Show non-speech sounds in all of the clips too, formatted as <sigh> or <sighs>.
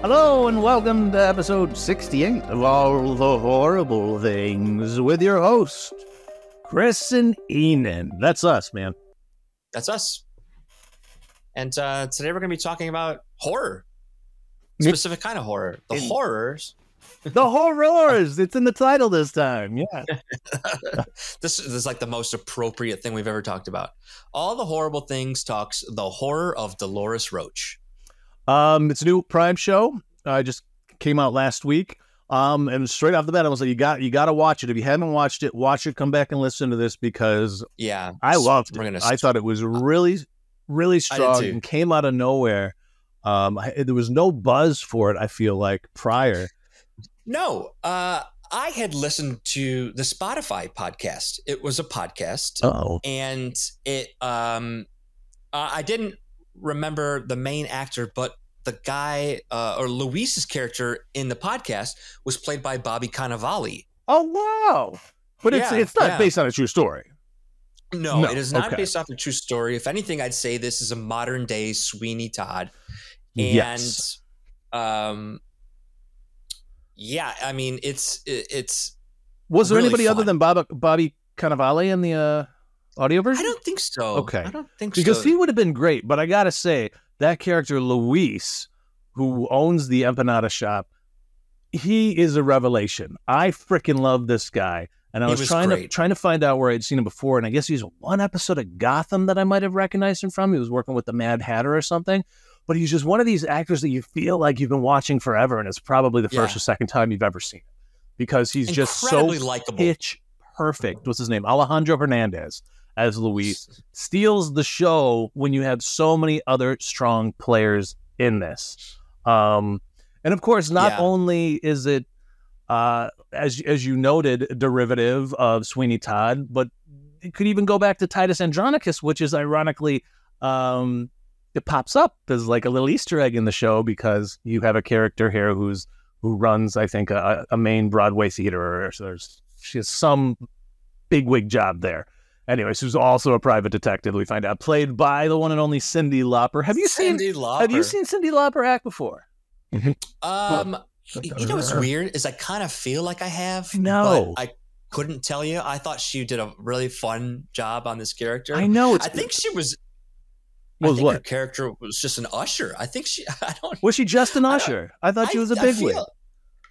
Hello and welcome to episode 68 of All the Horrible Things with your host, Chris and Enan. That's us, man. That's us. And uh, today we're going to be talking about horror, specific kind of horror. The In- horrors. <laughs> The horrors! It's in the title this time. Yeah. <laughs> This is like the most appropriate thing we've ever talked about. All the horrible things talks the horror of Dolores Roach. Um, it's a new Prime show. I just came out last week. Um, and straight off the bat, I was like, you got you got to watch it. If you haven't watched it, watch it. Come back and listen to this because Yeah, I loved it. gonna I thought it was really, really strong and came out of nowhere. Um, I, there was no buzz for it. I feel like prior. No, uh, I had listened to the Spotify podcast. It was a podcast, Oh, and it. Um, I didn't remember the main actor, but the guy uh, or Luis's character in the podcast was played by Bobby Cannavale. oh wow! But it's Yeah, it's not yeah. based on a true story. No, No, it is not okay. based off a true story. If anything, I'd say this is a modern day Sweeney Todd. And yes. um yeah, I mean it's it's Was there really anybody other than Bob, Bobby Cannavale in the uh, audio version? I don't think so. Okay. I don't think because so. Because he would have been great. But I gotta say that character Luis, who owns the empanada shop, he is a revelation. I freaking love this guy, and I was, was trying to trying to find out where I'd seen him before, and I guess he's one episode of Gotham that I might have recognized him from. He was working with the Mad Hatter or something. But he's just one of these actors that you feel like you've been watching forever, and it's probably the first or second time you've ever seen him because he's just so incredibly likable. pitch perfect. What's his name? Alejandro Hernandez as Luis steals the show when you have so many other strong players in this. Um, and of course, not Yeah. only is it uh, as as you noted, derivative of Sweeney Todd, but it could even go back to Titus Andronicus, which is ironically um, it pops up as like a little Easter egg in the show because you have a character here who's who runs, I think, a, a main Broadway theater, or there's she has some bigwig job there. Anyways, who's also a private detective. We find out played by the one and only Cyndi Lauper. Have you seen? Cyndi Lauper. Have you seen Cyndi Lauper act before? Um, you know what's weird is I kind of feel like I have. No. but I couldn't tell you. I thought she did a really fun job on this character. I know it's I think she was. Was I think her what? character was just an usher. I think she. <laughs> I don't. Was she just an usher? I thought she I- was a I bigwig. feel-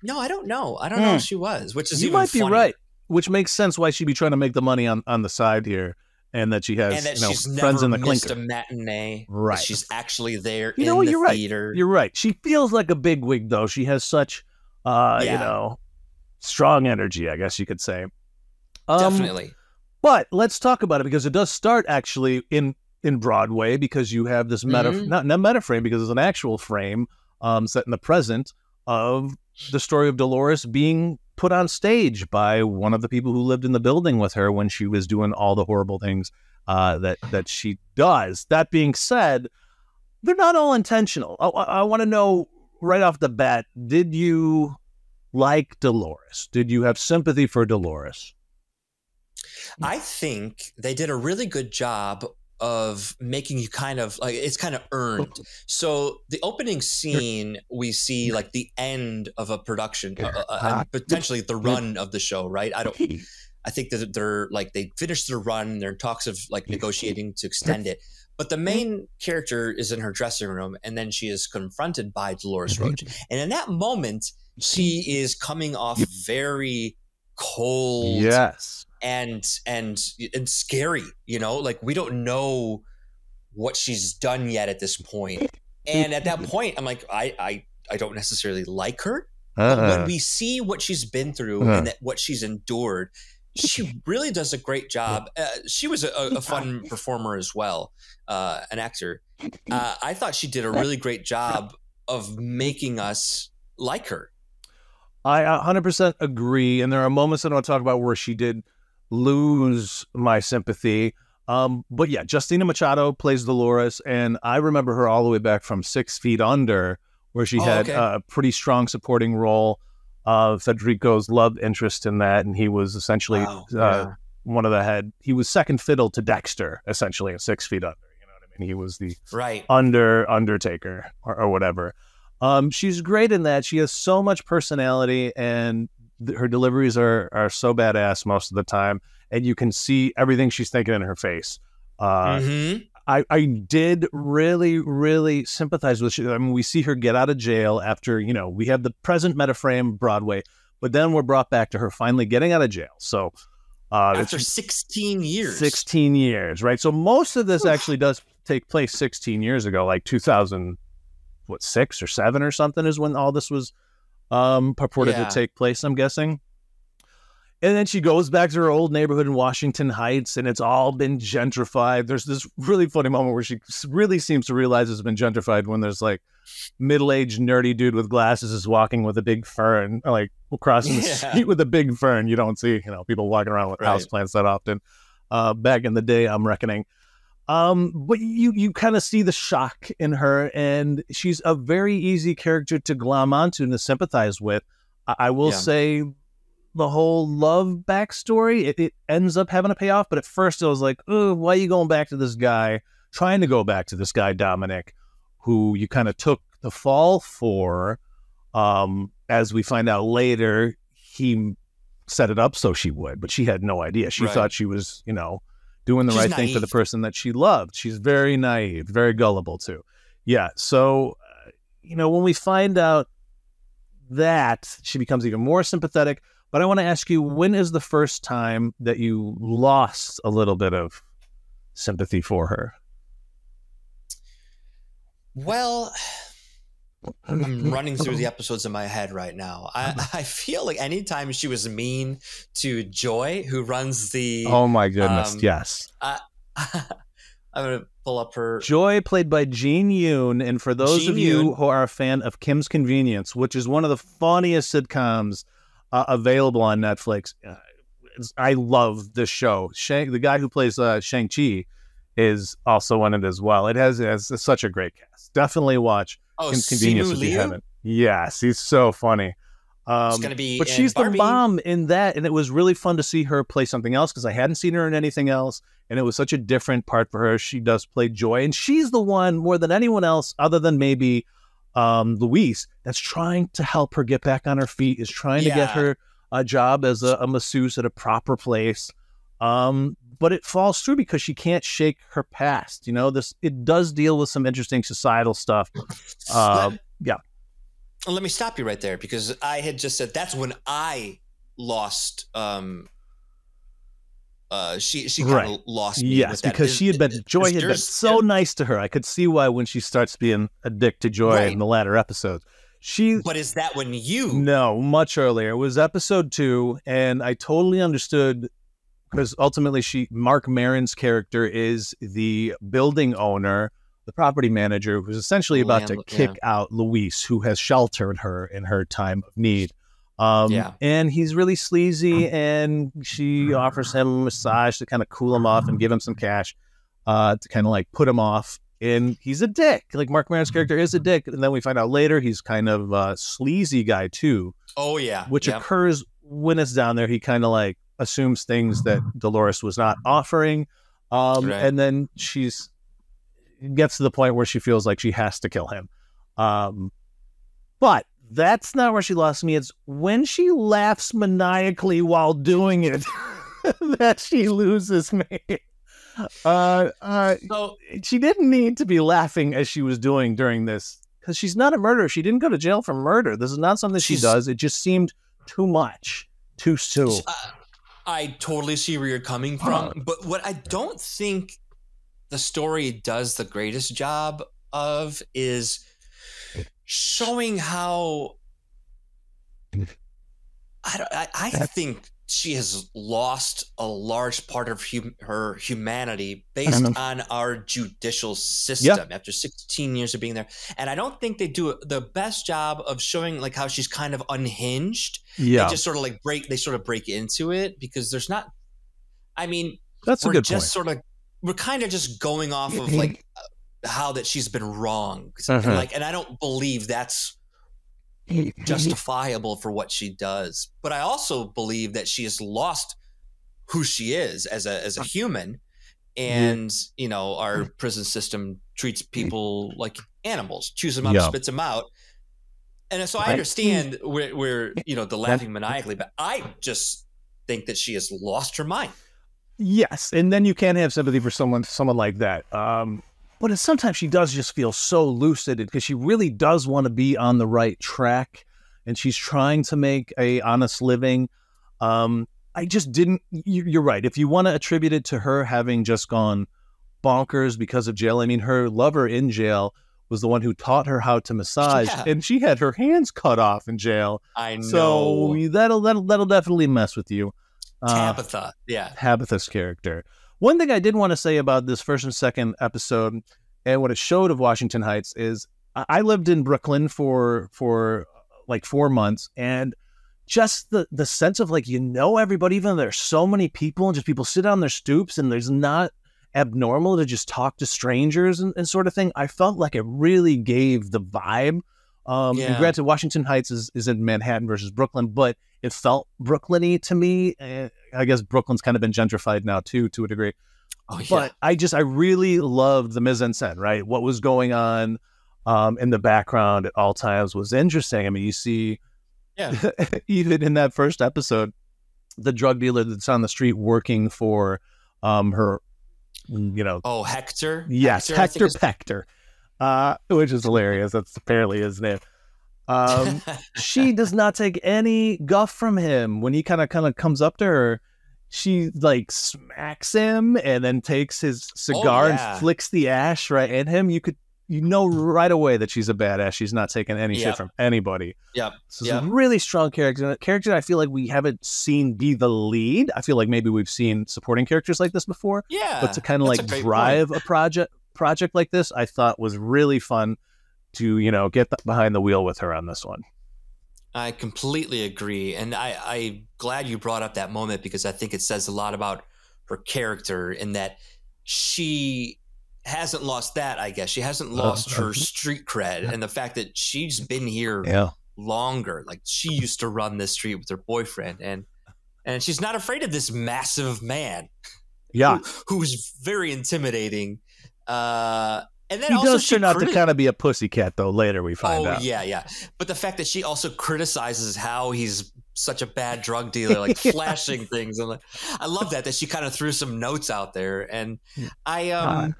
No, I don't know. I don't know Hmm. if she was, which is You even might be funnier. right, which makes sense why she'd be trying to make the money on, on the side here, and that she has And that you know, she's friends in the missed clinker. a matinee. Right. She's actually there You in know the You're right. theater. You're right. She feels like a bigwig, though. She has such, uh, you know, strong energy. I guess you could say. Um, Definitely. But let's talk about it because it does start actually in in Broadway because you have this meta Mhm. not not meta frame because it's an actual frame um, set in the present of the story of Dolores being put on stage by one of the people who lived in the building with her when she was doing all the horrible things uh, that that she does. That being said, they're not all intentional. I, I want to know right off the bat: Did you like Dolores? Did you have sympathy for Dolores? I think they did a really good job of making you kind of like it's kind of earned. So the opening scene, we see like the end of a production, uh, uh, potentially the run of the show. Right? I don't. I think that they're like they finished their run. They're in talks of like negotiating to extend it. But the main character is in her dressing room, and then she is confronted by Dolores Roach. And in that moment, she is coming off very cold Yes. And and and scary you know like we don't know what she's done yet at this point and at that point i'm like i i, I don't necessarily like her but Uh-uh. when we see what she's been through Uh-huh. and that what she's endured she really does a great job uh, she was a, a fun performer as well uh, an actor uh, i thought she did a really great job of making us like her I 100% agree. And there are moments that I want to talk about where she did lose my sympathy. Um, but yeah, Justina Machado plays Dolores, and I remember her all the way back from Six Feet Under, where she Oh, had okay. a pretty strong supporting role. Uh, Federico's love interest in that, and he was essentially Wow, uh, yeah. one of the head. He was second fiddle to Dexter, essentially, in Six Feet Under. You know what I mean? He was the right under Undertaker or, or whatever. Um, she's great in that. She has so much personality, and her deliveries are are so badass most of the time, and you can see everything she's thinking in her face. Uh, Mhm. I, I did really, really sympathize with. I mean, we see her get out of jail after you know we have the present metaframe Broadway, but then we're brought back to her finally getting out of jail. So uh, it's After 16 years. 16 years, right? So most of this Oof. actually does take place 16 years ago, like 2000, what six or seven or something is when all this was um, purported Yeah. to take place. I'm guessing. And then she goes back to her old neighborhood in Washington Heights, and it's all been gentrified. There's this really funny moment where she really seems to realize it's been gentrified when there's like middle-aged nerdy dude with glasses is walking with a big fern, like crossing the <laughs> Yeah. street with a big fern. You don't see, you know, people walking around with Right. houseplants that often. Uh, back in the day, I'm reckoning. Um, but you you kind of see the shock in her, and she's a very easy character to glom onto and to sympathize with. I, I will Yeah. say the whole love backstory, it, it ends up having a payoff, but at first it was like, oh, why are you going back to this guy, trying to go back to this guy, Dominic, who you kind of took the fall for. Um, as we find out later, he set it up so she would, but she had no idea. She Right. thought she was, you know, doing the She's right thing for the person that she loved. She's very naive, very gullible too. Yeah. So, uh, you know, when we find out that, she becomes even more sympathetic. But I want to ask you, when is the first time that you lost a little bit of sympathy for her? Well, I'm running through the <laughs> episodes in my head right now. I, <laughs> I feel like anytime she was mean to Joy, who runs the. Oh my goodness, um, yes. <laughs> I'm going to pull up her. Joy, played by Jean Yoon, and for those Jean of you Yoon. who are a fan of Kim's Convenience, which is one of the funniest sitcoms uh, available on Netflix, uh, I love this show. Shang, the guy who plays uh, Shang Chi, is also on it as well. It has, it has such a great cast. Definitely watch Oh, Kim's Convenience Simu if you Liu? haven't. Yes, he's so funny. Um, going to be. but she's Barbie. the mom in that, and it was really fun to see her play something else because I hadn't seen her in anything else, and it was such a different part for her. She does play Joy, and she's the one more than anyone else, other than maybe um, Luis, that's trying to help her get back on her feet, is trying to get her a job as a, a masseuse at a proper place. Um, but it falls through because she can't shake her past. You know, this it does deal with some interesting societal stuff. <laughs> Uh, yeah. Let me stop you right there because I had just said that's when I lost. Um, uh, she she kind Right. of lost me. Yes, because Is- she had been is- Joy is had been so nice to her. I could see why when she starts being a dick to Joy Right. in the latter episodes. She But is that when you? no much earlier. It was episode two, and I totally understood because ultimately she Marc Maron's character is the building owner, the property manager, who's essentially about to kick out Luis, who has sheltered her in her time of need. Um, Yeah. and he's really sleazy, and she offers him a massage to kind of cool him off and give him some cash, uh, to kind of like put him off. And he's a dick. Like Marc Maron's character is a dick, and then we find out later he's kind of a sleazy guy too, Oh yeah, which yeah. occurs when it's down there. He kind of like assumes things that Dolores was not offering, um, Right. and then she's gets to the point where she feels like she has to kill him. Um, but that's not where she lost me. It's when she laughs maniacally while doing it <laughs> that she loses me. Uh, uh, So she didn't need to be laughing as she was doing during this because she's not a murderer. She didn't go to jail for murder. This is not something she does. It just seemed too much, too soon. I, I totally see where you're coming from, but what I don't think the story does the greatest job of is showing how. <laughs> I, don't, I, I think she has lost a large part of hum, her humanity based Mhm. on our judicial system after 16 years of being there and i don't think they do the best job of showing like how she's kind of unhinged Yeah, they just sort of like break they sort of break into it because there's not i mean that's a we're good just point. sort of we're kind of just going off of <clears throat> like uh, how that she's been wrong Mhm. and like and i don't believe that's justifiable for what she does. But i also believe that she has lost who she is as a as a human. And you know our prison system treats people like animals chews them up Yeah. spits them out. And so I understand where, where you know the laughing maniacally, but I just think that she has lost her mind. Yes, and then you can't have sympathy for someone someone like that. Um, but sometimes she does just feel so lucid because she really does want to be on the right track, and she's trying to make a honest living. Um, I just didn't. You're right. If you want to attribute it to her having just gone bonkers because of jail, I mean, her lover in jail was the one who taught her how to massage, yeah. and she had her hands cut off in jail. I know. So that'll that'll that'll definitely mess with you. Uh, Tabitha, yeah, Tabitha's character. One thing I did want to say about this first and second episode, and what it showed of Washington Heights, is I lived in Brooklyn for for uh, like four months, and just the the sense of like you know everybody, even though there's so many people, and just people sit on their stoops, and there's not abnormal to just talk to strangers and, and sort of thing. I felt like it really gave the vibe. Um, yeah. And granted, Washington Heights is, is in Manhattan versus Brooklyn, but it felt Brooklyny to me. I guess Brooklyn's kind of been gentrified now too, to a degree. Oh, yeah. But I just, I really loved the mise en scène, right? What was going on um, in the background at all times was interesting. I mean, you see, yeah, <laughs> even in that first episode, the drug dealer that's on the street working for um, her you know. Oh, Hector. Yes, Hector, Hector Pector, uh, which is hilarious. That's apparently his name. Um, <laughs> she does not take any guff from him when he kind of kind of comes up to her. She like smacks him and then takes his cigar oh, yeah. and flicks the ash right at him. You could you know right away that she's a badass. She's not taking any yep. shit from anybody. Yep. So yep. a really strong character. A character I feel like we haven't seen be the lead. I feel like maybe we've seen supporting characters like this before. Yeah. But to kind of like drive point. a project project like this, I thought was really fun to, you know, get behind the wheel with her on this one. I completely agree. And I, I'm glad you brought up that moment because I think it says a lot about her character in that she hasn't lost that, I guess. She hasn't uh, lost uh, her street cred and the fact that she's been here yeah. longer. Like she used to run this street with her boyfriend and and she's not afraid of this massive man. Yeah. Who, who's very intimidating. Uh and then he also does turn out to kind of be a pussycat, though. Later we find oh, out. yeah, yeah. But the fact that she also criticizes how he's such a bad drug <laughs> dealer, like yeah. flashing things, and like, I love that that she kind of threw some notes out there. And I, um,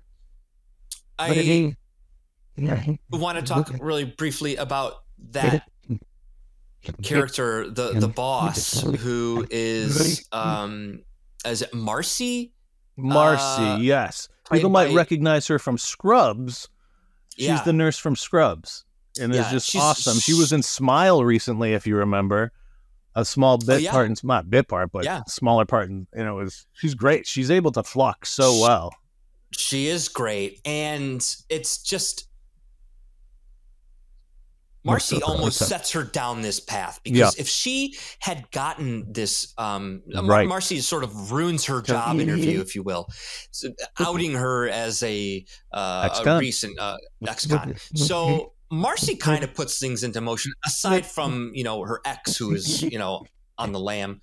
I want to talk really briefly about that character, the the boss, who is um, is it Marcy? Marcy, uh, yes. People might by, recognize her from Scrubs. She's yeah. the nurse from Scrubs, and yeah, is just awesome. She was in Smile recently, if you remember. A small oh, bit oh, yeah. part, in, not bit part, but yeah. smaller part, and you know, was she's great. She's able to flux so well. She is great, and it's just Marcy almost sets her down this path because yeah. if she had gotten this, um, right. Marcy sort of ruins her job interview, if you will, outing her as a, uh, a recent uh, ex-con. So Marcy kind of puts things into motion. Aside from you know her ex, who is <laughs> you know on the lam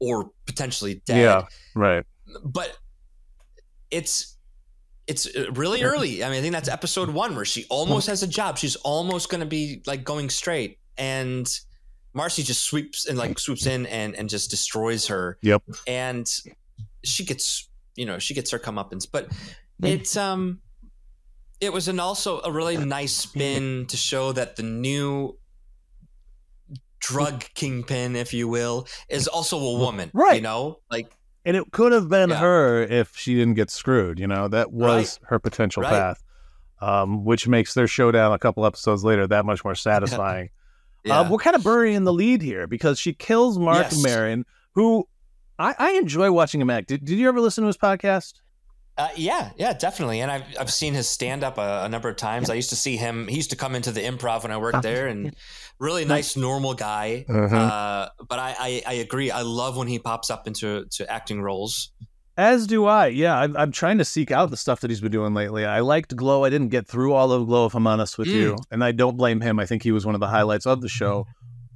or potentially dead. Yeah, right. But it's it's uh, really early. I mean, I think that's episode one where she almost has a job. She's almost going to be like going straight, and Marcy just sweeps and like swoops in and and just destroys her. Yep. And she gets you know she gets her comeuppance, but it's um it was an also a really nice spin to show that the new drug kingpin, if you will, is also a woman. Right. You know, like and it could have been yeah. her if she didn't get screwed. You know, that was right. her potential right. path, um, which makes their showdown a couple episodes later that much more <laughs> satisfying. yeah. uh, we're kind of burying the lead here because she kills Marc yes. Maron, who I, I, enjoy watching him act. Did, did you ever listen to his podcast? Uh, yeah, yeah, definitely. And I've I've seen his stand up a, a, number of times. I used to see him. He used to come into the improv when I worked there, and really nice, normal guy. Uh-huh. Uh, but I, I, I agree. I love when he pops up into to acting roles. As do I. Yeah, I'm, I'm trying to seek out the stuff that he's been doing lately. I liked Glow. I didn't get through all of Glow, if I'm honest with mm. you, and I don't blame him. I think he was one of the highlights of the show.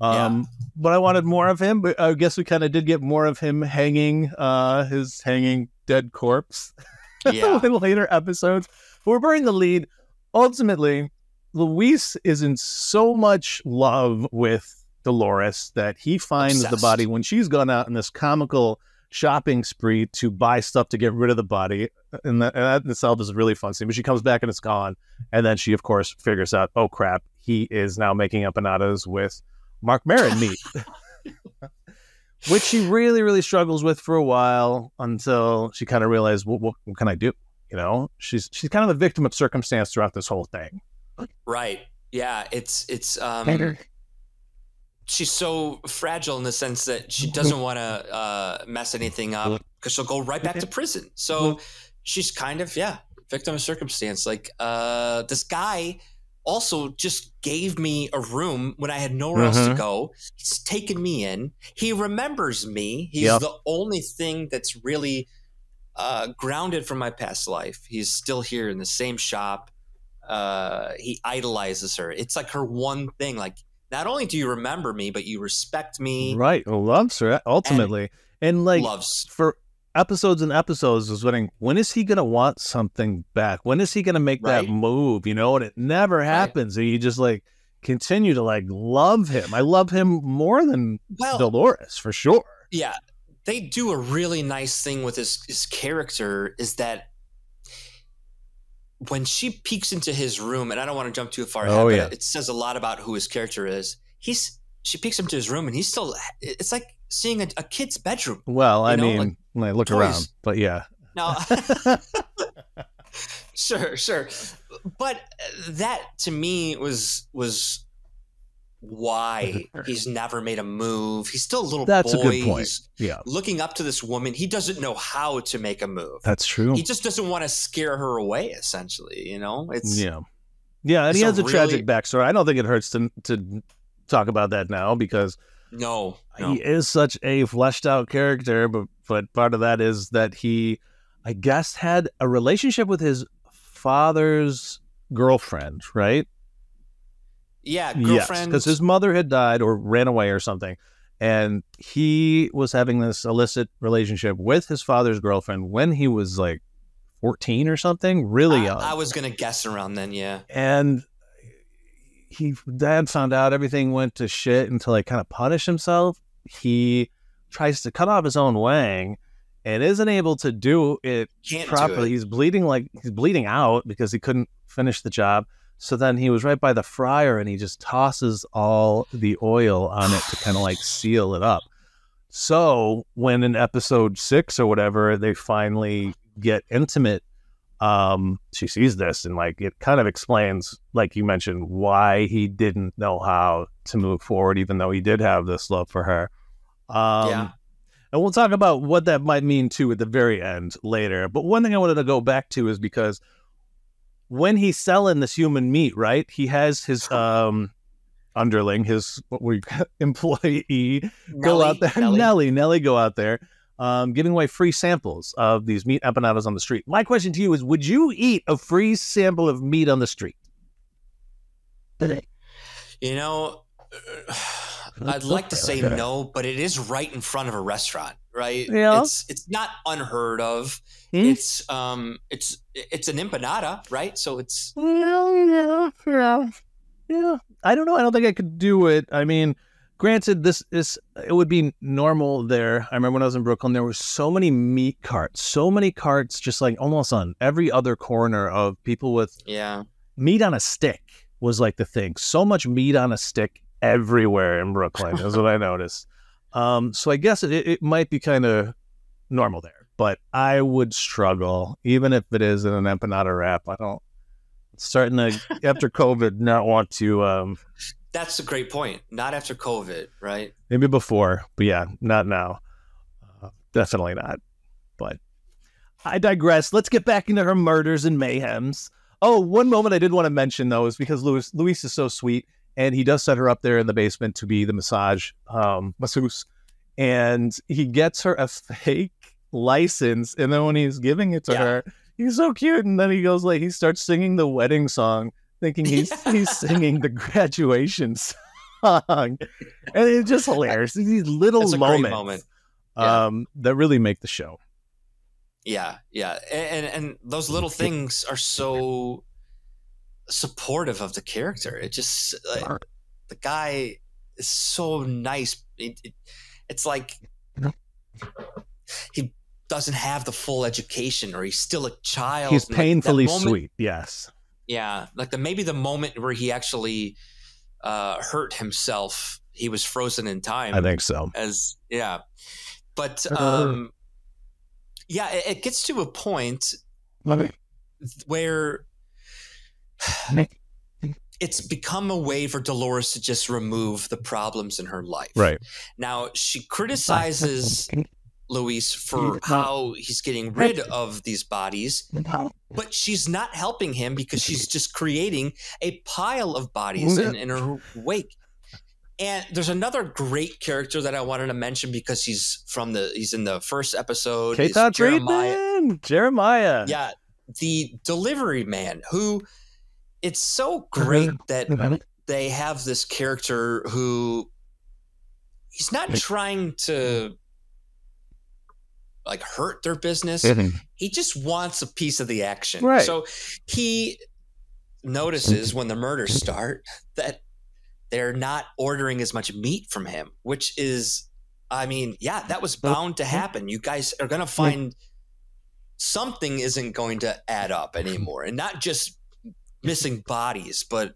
Um, yeah. But I wanted more of him. But I guess we kind of did get more of him hanging, uh, his hanging dead corpse. <laughs> yeah. in <laughs> later episodes. But we're burying the lead. Ultimately, Luis is in so much love with Dolores that he finds Obsessed. the body when she's gone out in this comical shopping spree to buy stuff to get rid of the body. And that, and that in itself is a really fun scene. But she comes back and it's gone. And then she, of course, figures out, oh crap, he is now making empanadas with Marc Maron meat. <laughs> Which she really, really struggles with for a while until she kind of realized, what, what, what can I do? You know, she's she's kind of a victim of circumstance throughout this whole thing. Right. Yeah. It's it's um she's so fragile in the sense that she doesn't want to uh, mess anything up because she'll go right back to prison. So she's kind of yeah, victim of circumstance. Like uh, this guy also just gave me a room when I had nowhere else to go. He's taken me in. He remembers me. He's Yep. the only thing that's really uh, grounded from my past life. He's still here in the same shop. Uh, he idolizes her. It's like her one thing. Like, not only do you remember me, but you respect me. Right. Loves her ultimately. And, like loves. for episodes and episodes is wondering when is he gonna want something back? When is he gonna make that move? You know, and it never happens. And you just like continue to like love him. I love him more than Well, Dolores for sure. yeah, they do a really nice thing with his his character. Is that when she peeks into his room, and I don't want to jump too far ahead, Oh, but yeah. it says a lot about who his character is. He's she peeks into his room, and he's still. It's like seeing a, a kid's bedroom. Well, I know, mean, like when I look toys. around, but yeah. Now, <laughs> <laughs> sure, sure, but that to me was was why he's never made a move. He's still a little That's a good point. He's Yeah, looking up to this woman. He doesn't know how to make a move. that's true. He just doesn't want to scare her away. Essentially, you know, it's Yeah. Yeah, and he has a a tragic backstory. I don't think it hurts to to talk about that now because no, no. he is such a fleshed out character, but but part of that is that he, I guess, had a relationship with his father's girlfriend, right? Yeah, girlfriend. because his mother had died or ran away or something, and he was having this illicit relationship with his father's girlfriend when he was like fourteen or something, really young. I, I was gonna guess around then. Yeah, and he dad found out everything went to shit until he kind of punished himself he tries to cut off his own wang and isn't able to do it can't properly do it. he's bleeding like he's bleeding out because he couldn't finish the job so then he was right by the fryer and he just tosses all the oil on it to kind of like seal it up so when in episode six or whatever they finally get intimate um she sees this and like it kind of explains like you mentioned why he didn't know how to move forward even though he did have this love for her um Yeah. and we'll talk about what that might mean too at the very end later but one thing i wanted to go back to is because when he's selling this human meat right he has his <laughs> um underling his what we <laughs> employee go out there <laughs> Nelly. Nelly Nelly go out there um, giving away free samples of these meat empanadas on the street. My question to you is: Would you eat a free sample of meat on the street? Today. You know, <sighs> I'd like to say no, but it is right in front of a restaurant, right? Yeah. It's it's not unheard of. Hmm? It's um it's it's an empanada, right? So it's Yeah, yeah, yeah. I don't know. I don't think I could do it. I mean, granted, this is it would be normal there. I remember when I was in Brooklyn, there were so many meat carts, so many carts, just like almost on every other corner of people with yeah. meat on a stick was like the thing. So much meat on a stick everywhere in Brooklyn is what I <laughs> noticed. Um, so I guess it, it might be kind of normal there, but I would struggle, even if it is in an empanada wrap. I don't starting to <laughs> after COVID not want to. Um, That's a great point. Not after COVID, right? maybe before, but yeah, not now. Uh, definitely not. But I digress. Let's get back into her murders and mayhems. Oh, one moment I did want to mention though is because Luis Luis is so sweet, and he does set her up there in the basement to be the massage um, masseuse, and he gets her a fake license, and then when he's giving it to Yeah. her, he's so cute, and then he goes like he starts singing the wedding song, thinking he's Yeah. <laughs> he's singing the graduation <laughs> song, and it's just hilarious. These little moments moment. Yeah. um, that really make the show. Yeah, yeah, and and, and those little things are so supportive of the character. It just like, the guy is so nice. It, it, it's like he doesn't have the full education, or he's still a child. He's painfully moment- sweet. Yes. Yeah, like the maybe the moment where he actually uh, hurt himself, he was frozen in time. I think so. as yeah, but Uh. um, yeah, it, it gets to a point where it's become a way for Dolores to just remove the problems in her life. Right. Now she criticizes Luis for how he's getting rid of these bodies, but she's not helping him because she's just creating a pile of bodies in, in her wake. And there's another great character that I wanted to mention because he's from the he's in the first episode. K. is Jeremiah. Jeremiah. Yeah, the delivery man who it's so great that they have this character who he's not trying to like hurt their business. He just wants a piece of the action. Right. So he notices when the murders start that they're not ordering as much meat from him, which is I mean, yeah, that was bound to happen. You guys are going to find something isn't going to add up <laughs> anymore. And not just missing bodies, but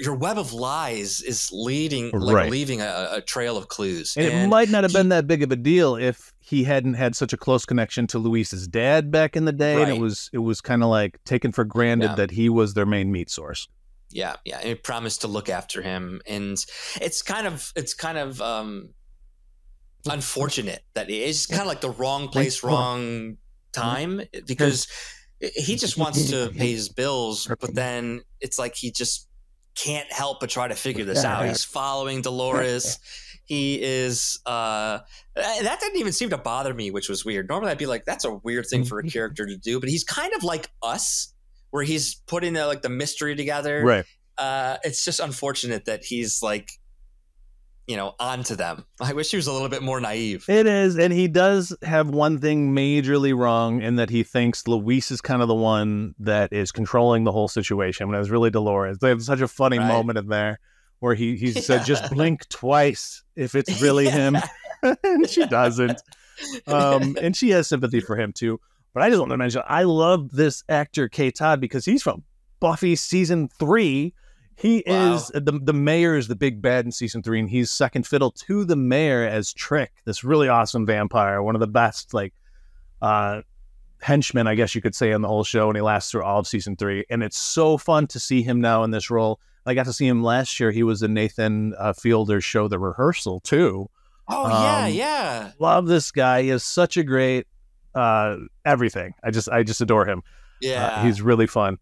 your web of lies is leading like Right. leaving a, a trail of clues. And it might not have he- been that big of a deal if he hadn't had such a close connection to Luis's dad back in the day, and it was it was kind of like taken for granted Yeah. that he was their main meat source. yeah yeah it promised to look after him and it's kind of it's kind of um unfortunate that it's kind of like the wrong place wrong time because he just wants to <laughs> pay his bills but then it's like he just can't help but try to figure this out. He's following dolores. <laughs> He is uh that didn't even seem to bother me which was weird. Normally i'd be like that's a weird thing for a character to do but he's kind of like us where he's putting the, like the mystery together. Right. uh, it's just unfortunate that he's like, you know, onto them. <laughs> I wish he was a little bit more naive. It is, and he does have one thing majorly wrong in that he thinks Luis is kind of the one that is controlling the whole situation when it's really Dolores. They have such a funny Right. moment in there where he he said, <laughs> "Just blink twice if it's really <laughs> him," and she doesn't. Um, and she has sympathy for him too. But I just want to mention, I love this actor K. Todd because he's from Buffy season three. He Wow. is the the mayor is the big bad in season three, and he's second fiddle to the mayor as Trick, this really awesome vampire, one of the best like uh henchmen, I guess you could say, in the whole show, and he lasts through all of season three. And it's so fun to see him now in this role. I got to see him last year. He was in Nathan uh, Fielder's show, The Rehearsal, too. Oh yeah, Um, yeah. Love this guy. He is such a great uh everything. I just I just adore him. Yeah. Uh, he's really fun.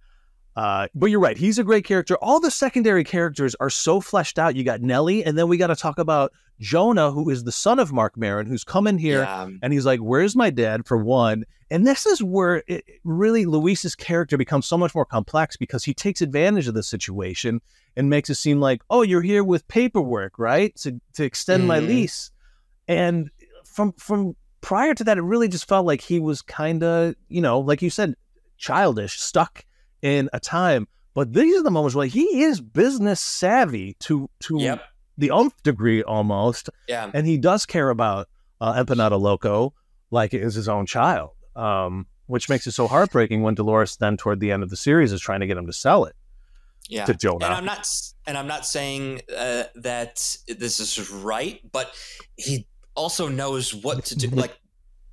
Uh, but you're right. He's a great character. All the secondary characters are so fleshed out. You got Nellie, and then we got to talk about Jonah, who is the son of Marc Maron, who's come in here yeah. and he's like, "Where's my dad?" For one, and this is where it really Luis's character becomes so much more complex because he takes advantage of the situation and makes it seem like, "Oh, you're here with paperwork, right? To to extend my Mhm. lease." And from from prior to that, it really just felt like he was kind of, you know, like you said, childish, stuck in a time. But these are the moments where he is business savvy to to Yep. the nth degree almost Yeah. and he does care about uh, Empanada Loco like it is his own child, um, which makes it so heartbreaking when Dolores then toward the end of the series is trying to get him to sell it Yeah. to Jonah. And I'm not and I'm not saying uh, that this is right, but he also knows what to do. <laughs> Like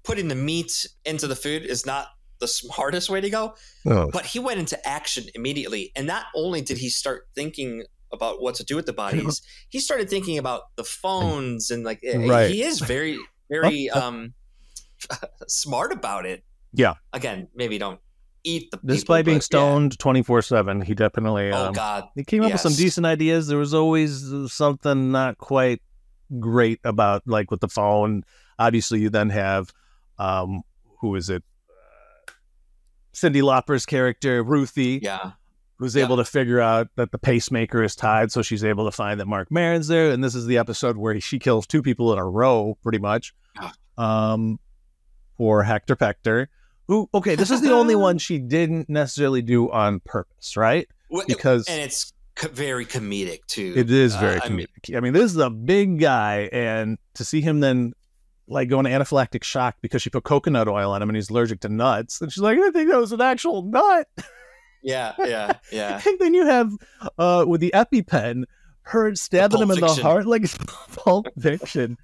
putting the meat into the food is not the smartest way to go. Oh. But he went into action immediately. And not only did he start thinking about what to do with the bodies, he started thinking about the phones and like eh, Right. he is very, very <laughs> um <laughs> smart about it. Yeah. Again, maybe don't eat the Despite people, being stoned twenty four seven, he definitely Oh um, God. he came up with some decent ideas. There was always something not quite great about like with the phone. Obviously, you then have um, who is it? Uh, Cyndi Lauper's character Ruthie. Yeah. who's Yeah. able to figure out that the pacemaker is tied, so she's able to find that Marc Maron's there. And this is the episode where she kills two people in a row, pretty much, um, for Hector Pector, Who? Okay, this is the only one she didn't necessarily do on purpose, right? Because and it's very comedic too. it is very Uh, I mean- comedic. I mean, this is a big guy, and to see him then like going into anaphylactic shock because she put coconut oil on him and he's allergic to nuts, and she's like, I think that was an actual nut. Yeah, yeah, yeah. <laughs> And then you have uh with the EpiPen, her stabbing him in the heart like <laughs> Pulp Fiction.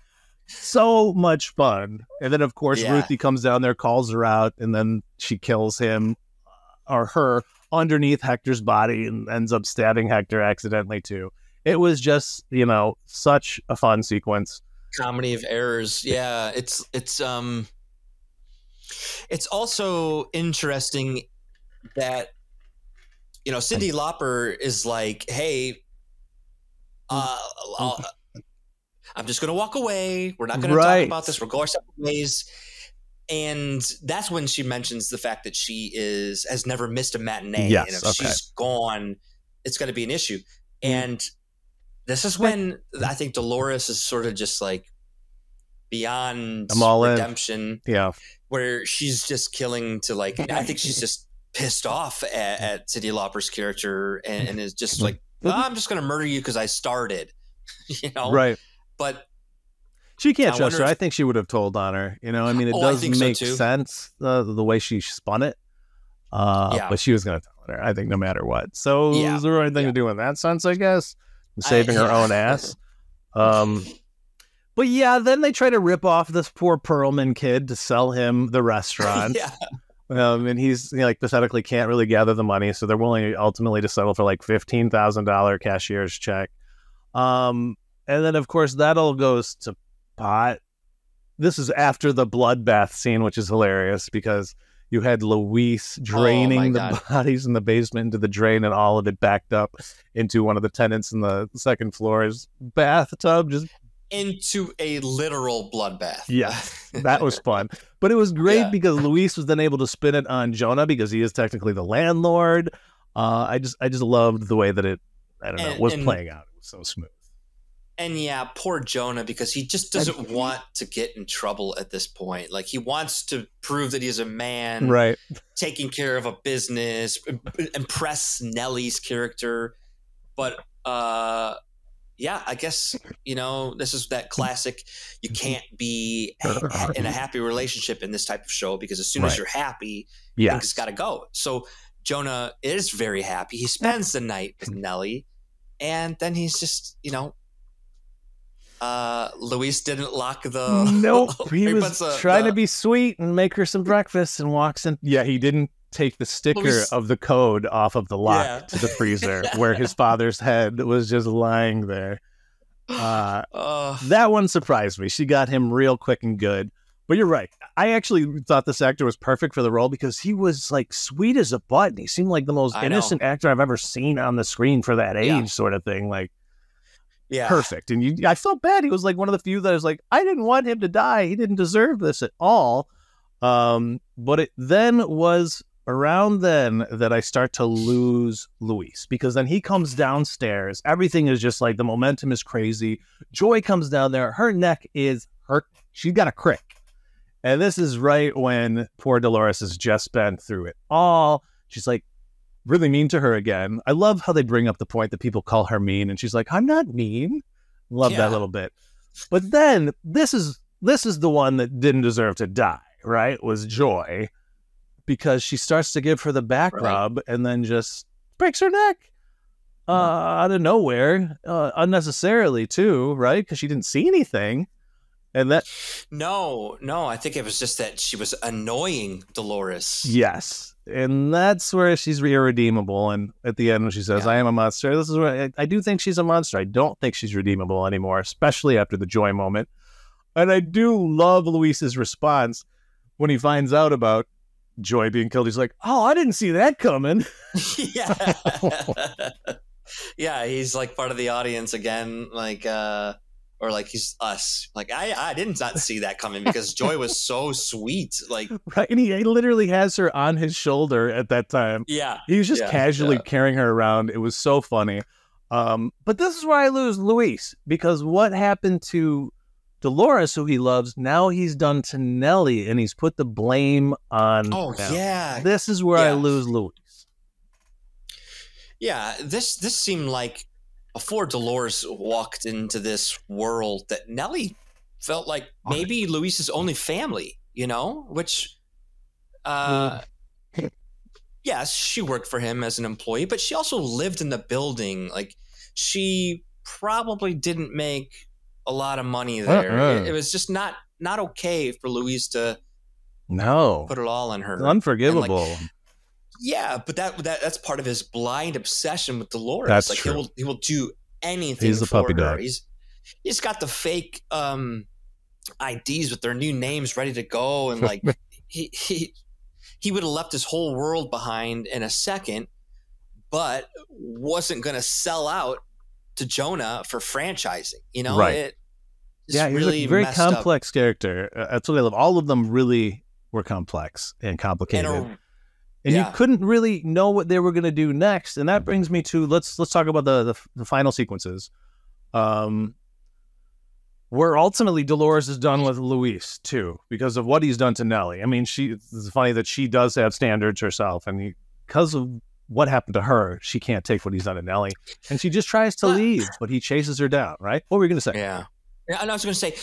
So much fun. And then of course Yeah. Ruthie comes down there, calls her out, and then she kills him uh, or her underneath Hector's body and ends up stabbing Hector accidentally too. It was just, you know, such a fun sequence. Comedy of errors. Yeah it's it's um it's also interesting that you know cyndi lauper is like hey uh I'll, i'm just gonna walk away. We're not gonna talk about this. We're going our separate ways. And that's when she mentions the fact that she is has never missed a matinee. Yes, and if okay. she's gone it's going to be an issue. And this is when i think dolores is sort of just like beyond I'm all in. redemption Yeah. where she's just killing to like i think she's just pissed off at, at Cyndi Lauper's character and, and is just like "Oh, i'm just going to murder you because i started <laughs> you know Right. but She can't I trust her. if- I think she would have told on her. You know, I mean, it Oh, does think so, make sense uh, the way she spun it. Uh, Yeah. But she was going to tell her, I think, no matter what. So Yeah. is there anything Yeah. to do in that sense, I guess? I- Saving her own ass. <laughs> Um, but yeah, then they try to rip off this poor Perlman kid to sell him the restaurant. <laughs> yeah Um, and he's you know, like pathetically can't really gather the money, so they're willing ultimately to settle for like fifteen thousand dollar cashier's check. Um, and then of course that all goes to pot. This is after the bloodbath scene, which is hilarious because you had Luis draining the God. <laughs> bodies in the basement into the drain, and all of it backed up into one of the tenants in the second floor's bathtub, just into a literal bloodbath Yeah, that was <laughs> fun. But it was great Yeah. because Luis was then able to spin it on Jonah because he is technically the landlord. Uh, I just I just loved the way that it I don't know was playing out. It was so smooth. And yeah, poor Jonah because he just doesn't want to get in trouble at this point. Like he wants to prove that he's a man, Right. taking care of a business, impress Nellie's character. But uh yeah, I guess you know this is that classic. You can't be in a happy relationship in this type of show because as soon Right. as you're happy, Yeah. things got to go. So Jonah is very happy. He spends the night with <laughs> Nellie, and then he's just you know. Uh, Luis didn't lock the. Nope. <laughs> He was puts a- trying the- to be sweet and make her some breakfast and walks in. Yeah, he didn't take the sticker Luis- of the code off of the lock Yeah. to the freezer <laughs> where his father's head was just lying there. Uh, Uh, that one surprised me. She got him real quick and good. But you're right. I actually thought this actor was perfect for the role because he was like sweet as a button. He seemed like the most I know. innocent actor I've ever seen on the screen for that age, Yeah. sort of thing. Like yeah. perfect. And you, I felt bad. He was like one of the few that I was like, I didn't want him to die. He didn't deserve this at all. Um, but it then was around then that I start to lose Luis because then he comes downstairs. Everything is just like the momentum is crazy. Joy comes down there. Her neck is hurt. She's got a crick. And this is right when poor Dolores has just been through it all. She's like really mean to her again. I love how they bring up the point that people call her mean, and she's like, "I'm not mean." Love Yeah. that little bit. But then this is this is the one that didn't deserve to die. Right? Was Joy because she starts to give her the back Right. rub and then just breaks her neck. Uh, out of nowhere, uh, unnecessarily too, right? Because she didn't see anything, and that No, no. I think it was just that she was annoying Dolores. Yes. And that's where she's irredeemable. And at the end, when she says, Yeah. I am a monster, this is where I, I do think she's a monster. I don't think she's redeemable anymore, especially after the joy moment. And I do love Luis's response when he finds out about Joy being killed. He's like, Oh, I didn't see that coming. <laughs> <laughs> yeah. <laughs> yeah, he's like part of the audience again, like uh or like he's us. Like I I did not see that coming because <laughs> Joy was so sweet. Like Right. And he, he literally has her on his shoulder at that time. yeah. He was just Yeah, casually yeah. carrying her around. It was so funny. Um, but this is where I lose Luis because what happened to Dolores, who he loves, now he's done to Nellie, and he's put the blame on. Oh yeah, This is where I lose Luis. yeah. This this seemed like before Dolores walked into this world that Nellie felt like maybe Luis's only family. You know, which, uh, yes, she worked for him as an employee, but she also lived in the building. Like she probably didn't make a lot of money there. Uh-uh. It, it was just not not okay for Luis to No, put it all on her. unforgivable. Yeah, but that, that that's part of his blind obsession with Dolores. That's like true. he will he will do anything He's the puppy her. dog. He's he's got the fake um IDs with their new names ready to go and like <laughs> he he he would have left his whole world behind in a second, but wasn't going to sell out to Jonah for franchising. You know, Right. It, it's yeah, he's really a very messed up. complex character. Uh, That's what I love. All of them really were complex and complicated. And And, a, you couldn't really know what they were going to do next. And that brings me to let's let's talk about the the, the final sequences. Um, where ultimately Dolores is done with Luis too, because of what he's done to Nellie. I mean, she it's funny that she does have standards herself, and because of what happened to her, she can't take what he's done to Nellie, and she just tries to leave, but he chases her down. Right? What were you going to say? Yeah. And I was going to say,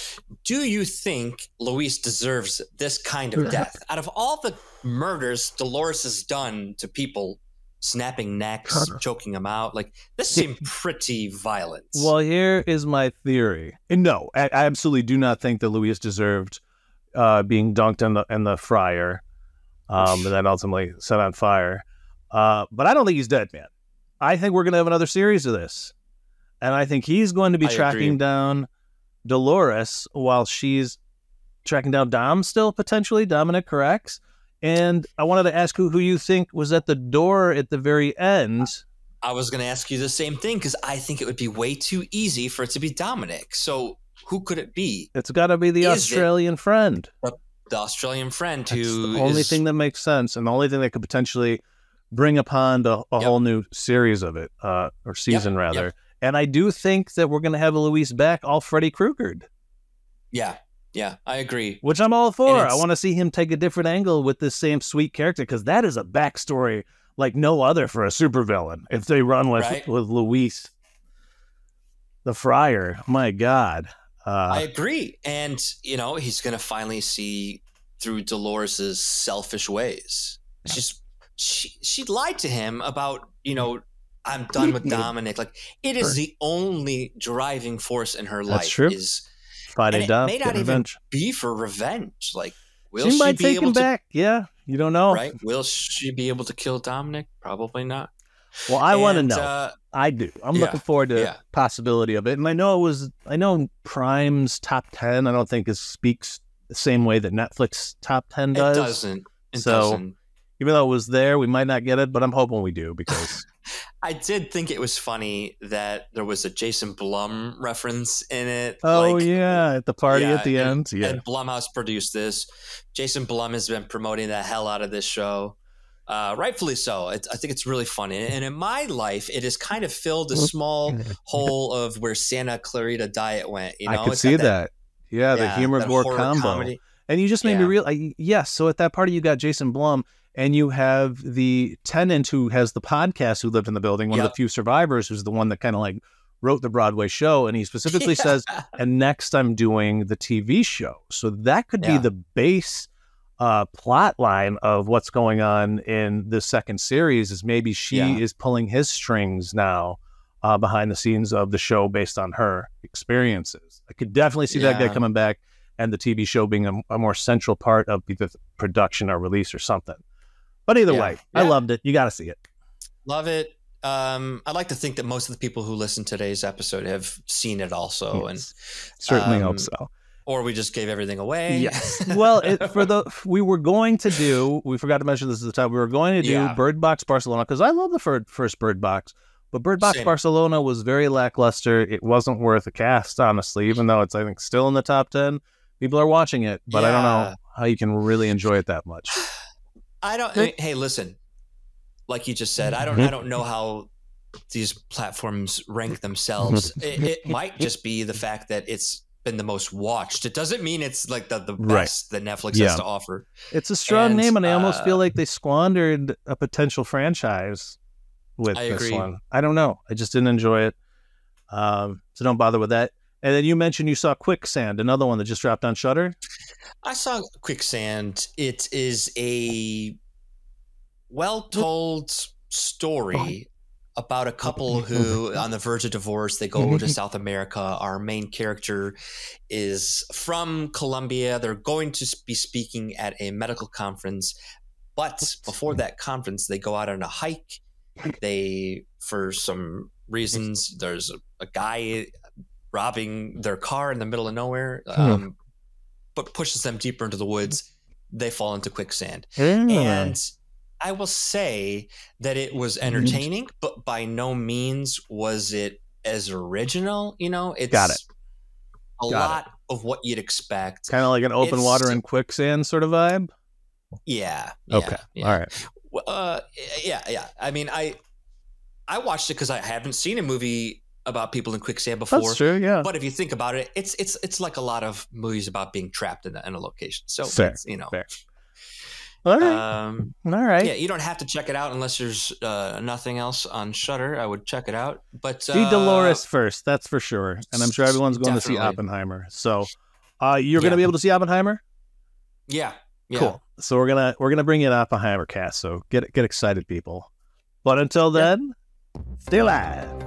do you think Luis deserves this kind of <laughs> death? Out of all the murders Dolores has done to people, snapping necks, choking them out, like this seemed pretty violent. Well, here is my theory. And no, I, I absolutely do not think that Luis deserved uh, being dunked in the in the fryer, um, and then <laughs> ultimately set on fire. Uh, but I don't think he's dead, man. I think we're gonna have another series of this, and I think he's going to be I tracking agree. down Dolores while she's tracking down Dom still potentially Dominic corrects. And I wanted to ask who who you think was at the door at the very end. I was going to ask you the same thing because I think it would be way too easy for it to be Dominic. So who could it be? It's got to be the Is it- Australian friend. The Australian friend That's who the only is- thing that makes sense, and the only thing that could potentially bring upon a, a Yep. whole new series of it, uh, or season yep. rather. And I do think that we're going to have a Luis back, all Freddy Kruegered, Yeah, yeah, I agree. which I'm all for. I want to see him take a different angle with this same sweet character because that is a backstory like no other for a supervillain. If they run with Right. with Luis, the Friar, my God. I Uh, agree. And, you know, he's going to finally see through Dolores's selfish ways. She's she she lied to him about, you know, I'm <laughs> done with Dominic. Like it is the only driving force in her life. That's true. is it Dom, may not even revenge. be for revenge. Like will She, she, might be take able him to back. Yeah, you don't know. right? Will she be able to kill Dominic? Probably not. Well, I want to know. Uh, I do. I'm Yeah, looking forward to yeah. possibility of it. And I know it was I know Prime's top 10 I don't think it speaks the same way that Netflix top 10 it does. doesn't. It So- doesn't. Even though it was there, we might not get it, but I'm hoping we do because I did think it was funny that there was a Jason Blum reference in it. Oh like, yeah, at the party yeah, at the and- end. Yeah. And Blumhouse produced this. Jason Blum has been promoting the hell out of this show. Uh, rightfully so. It, I think it's really funny. And in my life, it has kind of filled a small hole of where Santa Clarita Diet went. You know, I could It's see got that. Yeah, the yeah, humor that gore combo. comedy. And you just made me real. I, yes. So at that party, you got Jason Blum, and you have the tenant who has the podcast who lived in the building, one of the few survivors, who's the one that kind of like wrote the Broadway show. And he specifically Yeah. says, <laughs> and next I'm doing the TV show. So that could be the base uh, plot line of what's going on in this second series is maybe she Yeah. is pulling his strings now uh, behind the scenes of the show based on her experiences. I could definitely see that guy coming back and the TV show being a, a more central part of either the production or release or something. But either Yeah. way, I loved it. You got to see it. Love it. Um, I'd like to think that most of the people who listen to today's episode have seen it also, and Certainly um, hope so. or we just gave everything away. Yes. <laughs> well, it, for the we were going to do, we forgot to mention this at the time. We were going to do Yeah. Bird Box Barcelona because I love the fir- first Bird Box, but Bird Box Same. Barcelona was very lackluster. It wasn't worth a cast, honestly, even though it's I think still in the top ten. People are watching it, but I don't know how you can really enjoy it that much. I don't. Hey, listen. Like you just said, I don't. I don't know how these platforms rank themselves. <laughs> it, it might just be the fact that it's been the most watched. It doesn't mean it's like the, the Right. best that Netflix Yeah. has to offer. It's a strong And, name, and I almost uh, feel like they squandered a potential franchise with I this agree. one. I don't know. I just didn't enjoy it. Um, so don't bother with that. And then you mentioned you saw Quicksand, another one that just dropped on Shudder. I saw Quicksand. It is a well told story oh. about a couple <laughs> who, on the verge of divorce, they go to South America. Our main character is from Colombia. They're going to be speaking at a medical conference. But before that conference, they go out on a hike. They, for some reasons, there's a, a guy robbing their car in the middle of nowhere, um, but pushes them deeper into the woods. They fall into quicksand. And I will say that it was entertaining, but by no means was it as original. You know, it's Got it. a Got it. lot of what you'd expect. kind of like an open It's- water and quicksand sort of vibe. Yeah. yeah, Okay. yeah. All right. Uh, yeah, yeah. I mean, I I watched it because I haven't seen a movie about people in quicksand before. That's true. Yeah. But if you think about it, it's it's it's like a lot of movies about being trapped in a, in a location. So Fair, it's, you know, fair. All right. um, All right. yeah, you don't have to check it out unless there's uh, nothing else on Shudder. I would check it out. But see uh, Dolores first. That's for sure. And I'm sure everyone's going to see Oppenheimer. So, uh, you're going to be able to see Oppenheimer. Yeah, yeah. Cool. So we're gonna we're gonna bring you an Oppenheimer cast. So get get excited, people. But until Yeah. then, stay alive.